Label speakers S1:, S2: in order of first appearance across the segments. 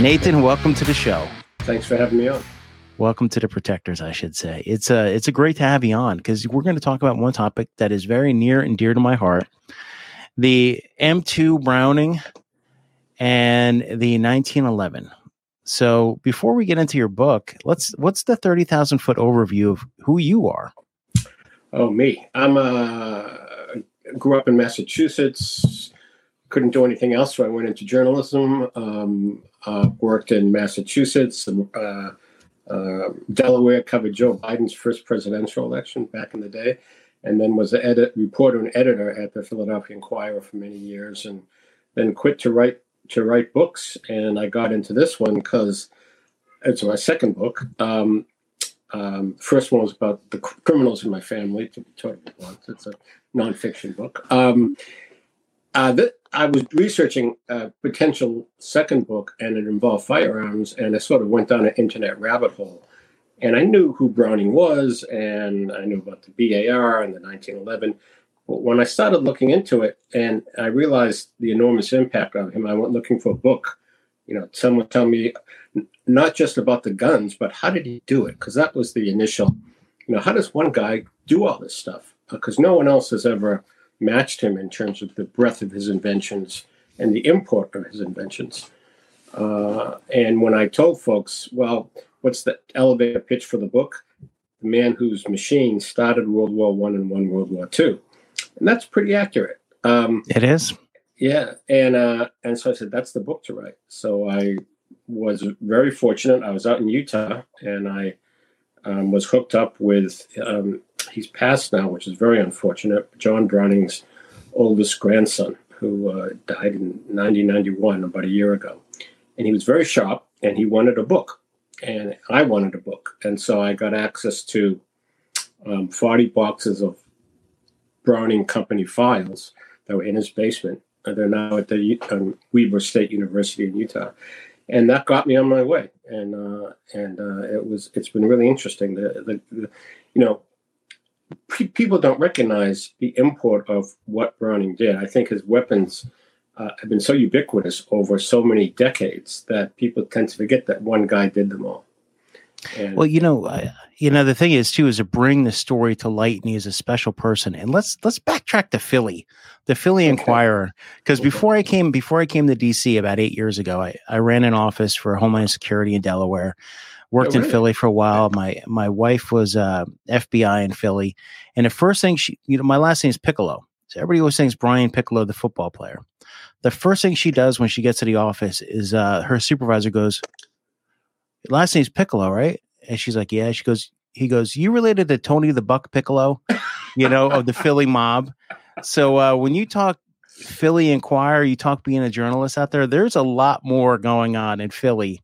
S1: Nathan, welcome to the show.
S2: Thanks for having me on.
S1: Welcome to the Protectors, I should say. It's a uh, it's a great to have you on because we're going to talk about one topic that is very near and dear to my heart: the M2 Browning and the 1911. So before we get into your book, let's what's the 30,000 foot overview of who you are?
S2: Oh, me. I'm uh grew up in Massachusetts. Couldn't do anything else, so I went into journalism. Um, uh, worked in Massachusetts, uh, uh, Delaware, covered Joe Biden's first presidential election back in the day, and then was an edit, reporter and editor at the Philadelphia Inquirer for many years, and then quit to write to write books. And I got into this one because it's my second book. Um, um, first one was about the criminals in my family, to be totally blunt. It's a nonfiction book. Um, uh, th- I was researching a potential second book, and it involved firearms, and I sort of went down an internet rabbit hole. And I knew who Browning was, and I knew about the BAR and the 1911. When I started looking into it, and I realized the enormous impact of him, I went looking for a book. You know, someone tell me not just about the guns, but how did he do it? Because that was the initial. You know, how does one guy do all this stuff? Because no one else has ever matched him in terms of the breadth of his inventions and the import of his inventions. Uh, and when I told folks, well, what's the elevator pitch for the book? The man whose machine started World War One and won World War Two, and that's pretty accurate.
S1: Um, it is.
S2: Yeah, and uh, and so I said that's the book to write. So I was very fortunate. I was out in Utah, and I um, was hooked up with um, he's passed now, which is very unfortunate. John Browning's oldest grandson, who uh, died in 1991, about a year ago, and he was very sharp, and he wanted a book, and I wanted a book, and so I got access to um, 40 boxes of Browning Company files that were in his basement. They're now at the um, Weber State University in Utah, and that got me on my way. And uh, and uh, it was it's been really interesting. The, the, the you know people don't recognize the import of what Browning did. I think his weapons uh, have been so ubiquitous over so many decades that people tend to forget that one guy did them all.
S1: And well, you know, uh, you know the thing is too is to bring the story to light, and he is a special person. And let's let's backtrack to Philly, the Philly okay. Inquirer, because okay. before I came before I came to DC about eight years ago, I, I ran an office for Homeland Security in Delaware worked oh, really? in Philly for a while. My my wife was uh, FBI in Philly, and the first thing she, you know, my last name is Piccolo. So everybody always thinks Brian Piccolo, the football player. The first thing she does when she gets to the office is uh, her supervisor goes, "Last name's Piccolo, right?" And she's like, "Yeah." She goes, "He goes, you related to Tony the Buck Piccolo, you know, of the Philly mob." So uh, when you talk Philly Inquirer, you talk being a journalist out there. There's a lot more going on in Philly.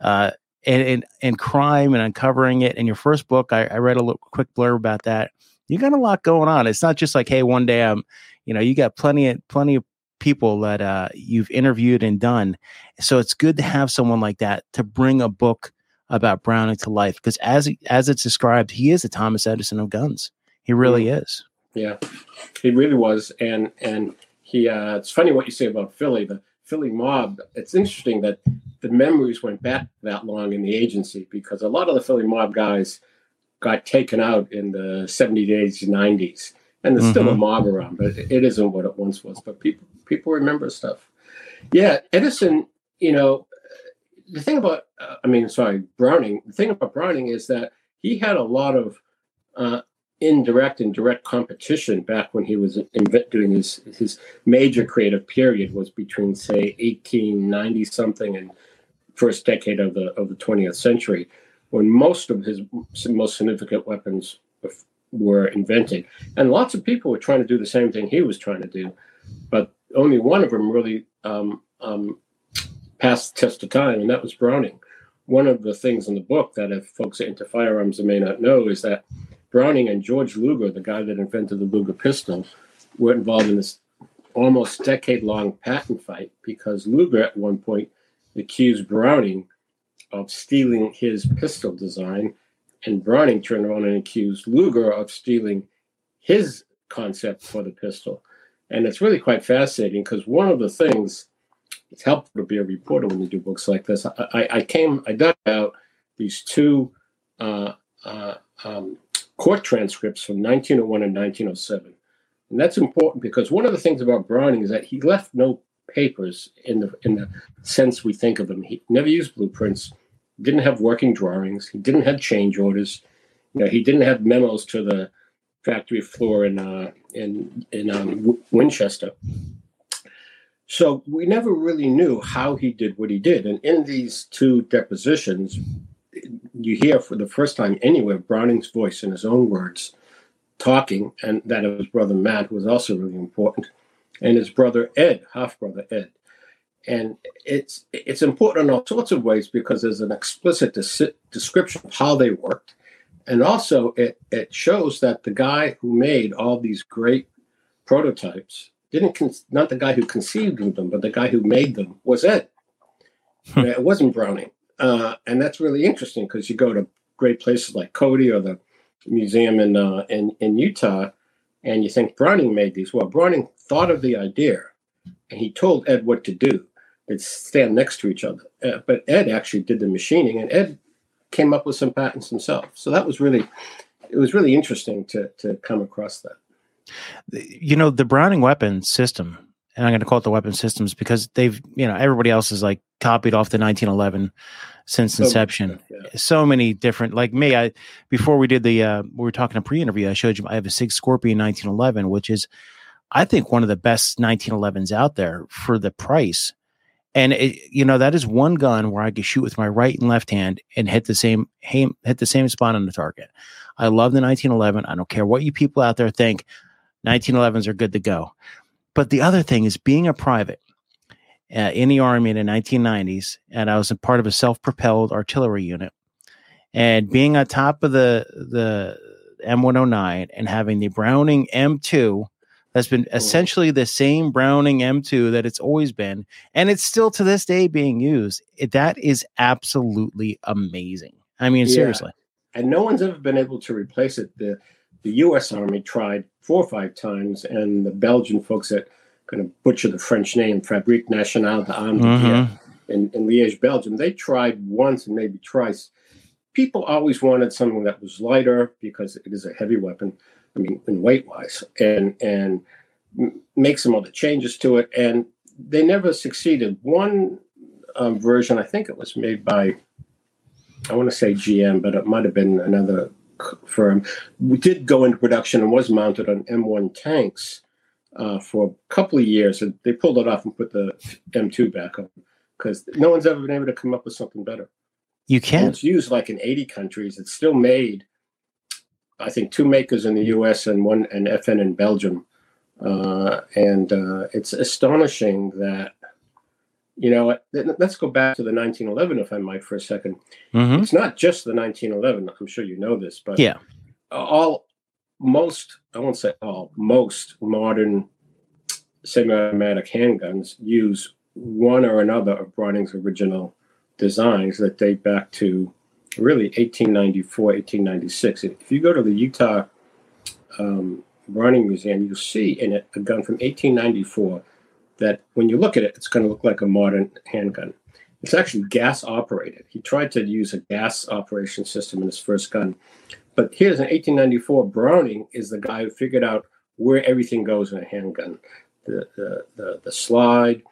S1: Uh, and, and, and crime and uncovering it. In your first book, I, I read a little quick blurb about that. You got a lot going on. It's not just like, hey, one day I'm, you know, you got plenty of plenty of people that uh, you've interviewed and done. So it's good to have someone like that to bring a book about Browning to life because as as it's described, he is the Thomas Edison of guns. He really mm. is.
S2: Yeah, he really was, and and he. Uh, it's funny what you say about Philly. The Philly mob. It's interesting that the memories went back that long in the agency because a lot of the Philly mob guys got taken out in the 70s, 80s, 90s. And there's mm-hmm. still a mm-hmm. mob around, but it isn't what it once was. But people people remember stuff. Yeah, Edison, you know, the thing about, uh, I mean, sorry, Browning, the thing about Browning is that he had a lot of uh, indirect and direct competition back when he was doing his his major creative period was between say 1890 something and first decade of the of the 20th century, when most of his most significant weapons were invented, and lots of people were trying to do the same thing he was trying to do, but only one of them really um, um, passed the test of time, and that was Browning. One of the things in the book that if folks are into firearms they may not know is that Browning and George Luger, the guy that invented the Luger pistol, were involved in this almost decade long patent fight because Luger at one point accused Browning of stealing his pistol design, and Browning turned around and accused Luger of stealing his concept for the pistol. And it's really quite fascinating because one of the things it's helpful to be a reporter when you do books like this. I, I, came, I dug out these two uh, uh, um, court transcripts from 1901 and 1907. And that's important because one of the things about Browning is that he left no papers in the in the sense we think of them. He never used blueprints, didn't have working drawings, he didn't have change orders, you know, he didn't have memos to the factory floor in uh, in in um, Winchester. So we never really knew how he did what he did. And in these two depositions, you hear for the first time anywhere Browning's voice in his own words talking, and that of his brother Matt who was also really important, and his brother Ed, half brother Ed. And it's it's important in all sorts of ways because there's an explicit des- description of how they worked, and also it it shows that the guy who made all these great prototypes didn't con- not the guy who conceived of them, but the guy who made them was Ed. Hmm. it wasn't Browning, uh, and that's really interesting because you go to great places like Cody or the museum in uh, in in Utah, and you think Browning made these. Well, Browning thought of the idea, and he told Ed what to do. They'd stand next to each other, uh, but Ed actually did the machining, and Ed came up with some patents himself. So that was really, it was really interesting to to come across that.
S1: You know, the Browning weapon system, and I'm going to call it the weapon systems because they've, you know, everybody else is like copied off the 1911 since inception. So, yeah. so many different, like me, I, before we did the, uh, we were talking a pre interview, I showed you, I have a Sig Scorpion 1911, which is, I think, one of the best 1911s out there for the price. And it, you know that is one gun where I can shoot with my right and left hand and hit the same hit the same spot on the target. I love the 1911. I don't care what you people out there think. 1911s are good to go. But the other thing is being a private uh, in the Army in the 1990s, and I was a part of a self propelled artillery unit. And being on top of the, the M109 and having the Browning M2 that's been essentially the same Browning M2 that it's always been, and it's still to this day being used. It, that is absolutely amazing. I mean, yeah. seriously.
S2: And no one's ever been able to replace it. The the U.S. Army tried four or five times, and the Belgian folks that going to butcher the French name, Fabrique Nationale d'Armes mm-hmm. in, in Liège, Belgium, they tried once and maybe twice. People always wanted something that was lighter because it is a heavy weapon. I mean, in weight wise, and and make some other changes to it, and they never succeeded. One um, version, I think it was made by, I want to say GM, but it might have been another firm, we did go into production and was mounted on M1 tanks uh, for a couple of years. And they pulled it off and put the M2 back on because no one's ever been able to come up with something better.
S1: You can't.
S2: It's used like in 80 countries. It's still made. I think two makers in the U.S. and one and FN in Belgium, uh, and uh, it's astonishing that you know, let's go back to the 1911, if I might, for a 2nd mm-hmm. It's not just the 1911. I'm sure you know this, but
S1: yeah,
S2: all most I won't say all most modern semi-automatic handguns use one or another of Browning's original designs that date back to really 1894, 1896. If you go to the Utah um, Browning Museum, you'll see in it a gun from 1894 that when you look at it, it's going to look like a modern handgun. It's actually gas operated. He tried to use a gas operation system in his first gun. But here's an 1894 Browning is the guy who figured out where everything goes in a handgun the, the, the, the slide,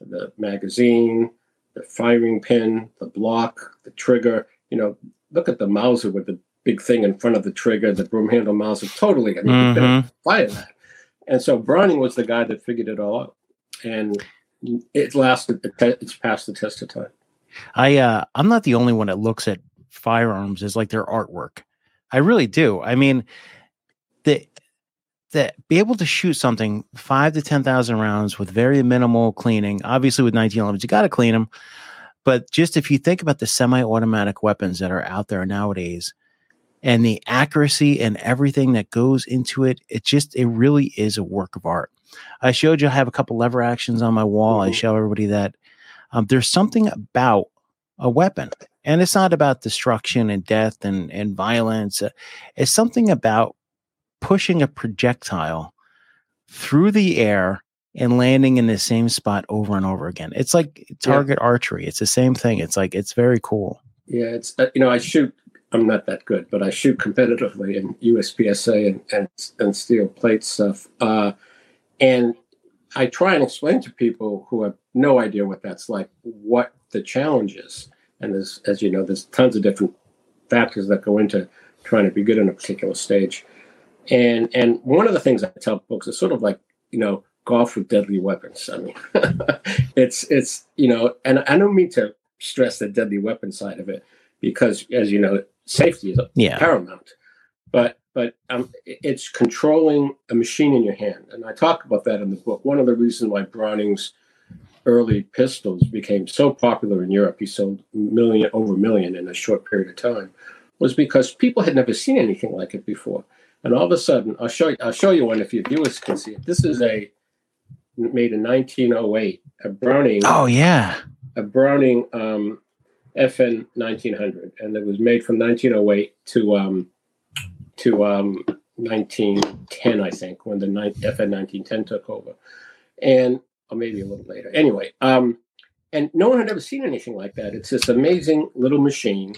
S2: the magazine, the firing pin, the block, the trigger. You know, look at the Mauser with the big thing in front of the trigger, the broom handle Mauser. Totally. I mean, mm-hmm. fire that. And so Browning was the guy that figured it all out and it lasted. It's passed the test of time.
S1: I uh, I'm not the only one that looks at firearms as like their artwork. I really do. I mean, the that be able to shoot something five to ten thousand rounds with very minimal cleaning. Obviously, with 1911s, you got to clean them. But just if you think about the semi-automatic weapons that are out there nowadays, and the accuracy and everything that goes into it, it just it really is a work of art. I showed you I have a couple lever actions on my wall. Mm-hmm. I show everybody that um, there's something about a weapon and it's not about destruction and death and and violence. Uh, It's something about pushing a projectile through the air and landing in the same spot over and over again. It's like target archery. It's the same thing. It's like it's very cool.
S2: Yeah, it's uh, you know I shoot. I'm not that good, but I shoot competitively in USPSA and and, and steel plate stuff. Uh, and I try and explain to people who have no idea what that's like what the challenge is. And there's, as you know, there's tons of different factors that go into trying to be good in a particular stage. And and one of the things I tell folks is sort of like you know golf with deadly weapons. I mean, it's it's you know, and I don't mean to stress the deadly weapon side of it because, as you know, safety is
S1: Yeah.
S2: paramount. But but um, it's controlling a machine in your hand, and I talk about that in the book. One of the reasons why Browning's early pistols became so popular in Europe, he sold million over a million in a short period of time, was because people had never seen anything like it before. And all of a sudden, I'll show you, I'll show you one if your viewers can see it. This is a made in 1908, a Browning
S1: Oh yeah.
S2: a Browning um, FN 1900, and it was made from 1908 to um, to um, 1910, I think, when the ni- FN 1910 took over, and or maybe a little later. Anyway, um, and no one had ever seen anything like that. It's this amazing little machine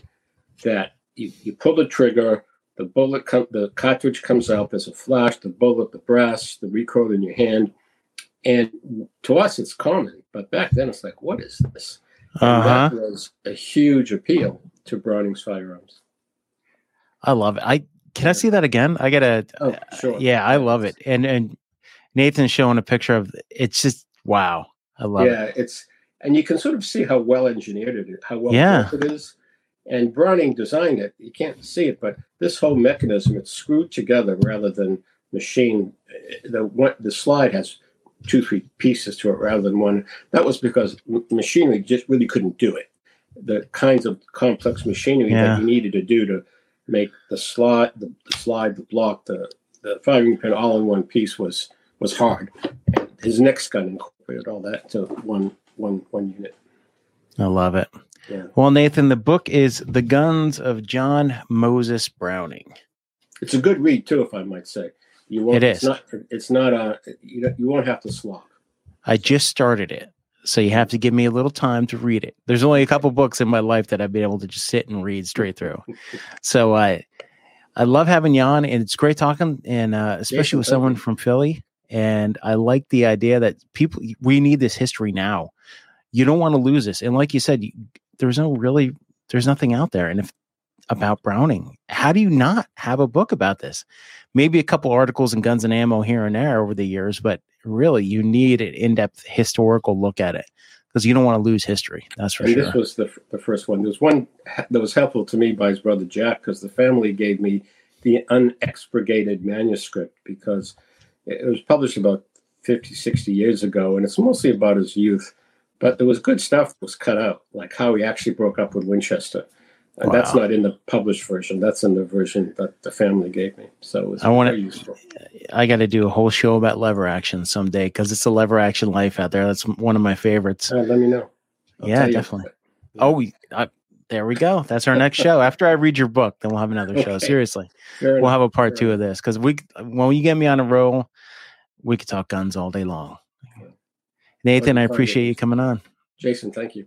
S2: that you, you pull the trigger, the bullet, com- the cartridge comes out. There's a flash, the bullet, the brass, the recoil in your hand. And to us, it's common, but back then it's like, what is this?
S1: Uh huh.
S2: That was a huge appeal to Browning's firearms.
S1: I love it. I can I see that again? I gotta.
S2: Oh, sure.
S1: Yeah, I love it. And and Nathan's showing a picture of it's just wow. I love it.
S2: yeah, it's and you can sort of see how well engineered it is, how well
S1: Yeah.
S2: it is. And Browning designed it. You can't see it, but this whole mechanism it's screwed together rather than machine. The one the slide has two three pieces to it rather than one. That was because machinery just really couldn't do it. The kinds of complex machinery
S1: Yeah.
S2: that you needed to do to make the slide, the, the slide, the block, the the firing pin all in one piece was was hard. And his next gun incorporated all that to one one one unit.
S1: I love it.
S2: Yeah.
S1: Well, Nathan, the book is The Guns of John Moses Browning.
S2: It's a good read too, if I might say. You won't.
S1: It
S2: It's not. It's not a. You don't- you won't have to slog.
S1: I just started it. So you have to give me a little time to read it. There's only a couple books in my life that I've been able to just sit and read straight through. So I I love having you on and it's great talking and uh, especially
S2: Jason,
S1: with someone from Philly. And I like the idea that people we need this history now. You don't want to lose this. And like you said, you, there's no really there's nothing out there. And if about Browning, how do you not have a book about this? Maybe a couple articles and guns and ammo here and there over the years, but really you need an in-depth historical look at it because you don't want to lose history. That's for
S2: and
S1: sure.
S2: this was the the first one. There was one that was helpful to me by his brother Jack because the family gave me the unexpurgated manuscript because it was published about 50, 60 years ago, and it's mostly about his youth. But there was good stuff that was cut out, like how he actually broke up with Winchester. And that's not in the published version. That's in the version that the family gave me. So it was
S1: I
S2: very useful.
S1: I got to do a whole show about lever action someday because it's a lever action life out there. That's one of my favorites.
S2: Uh, let me know. I'll
S1: Yeah, definitely. Oh, we- I, there we go. That's our next show. After I read your book, then we'll have another show.
S2: Okay.
S1: Seriously,
S2: Fair
S1: we'll
S2: enough.
S1: have a part
S2: Fair
S1: two of this because we when you get me on a roll, we could talk guns all day long. Nathan, I appreciate you coming on.
S2: Jason, thank you.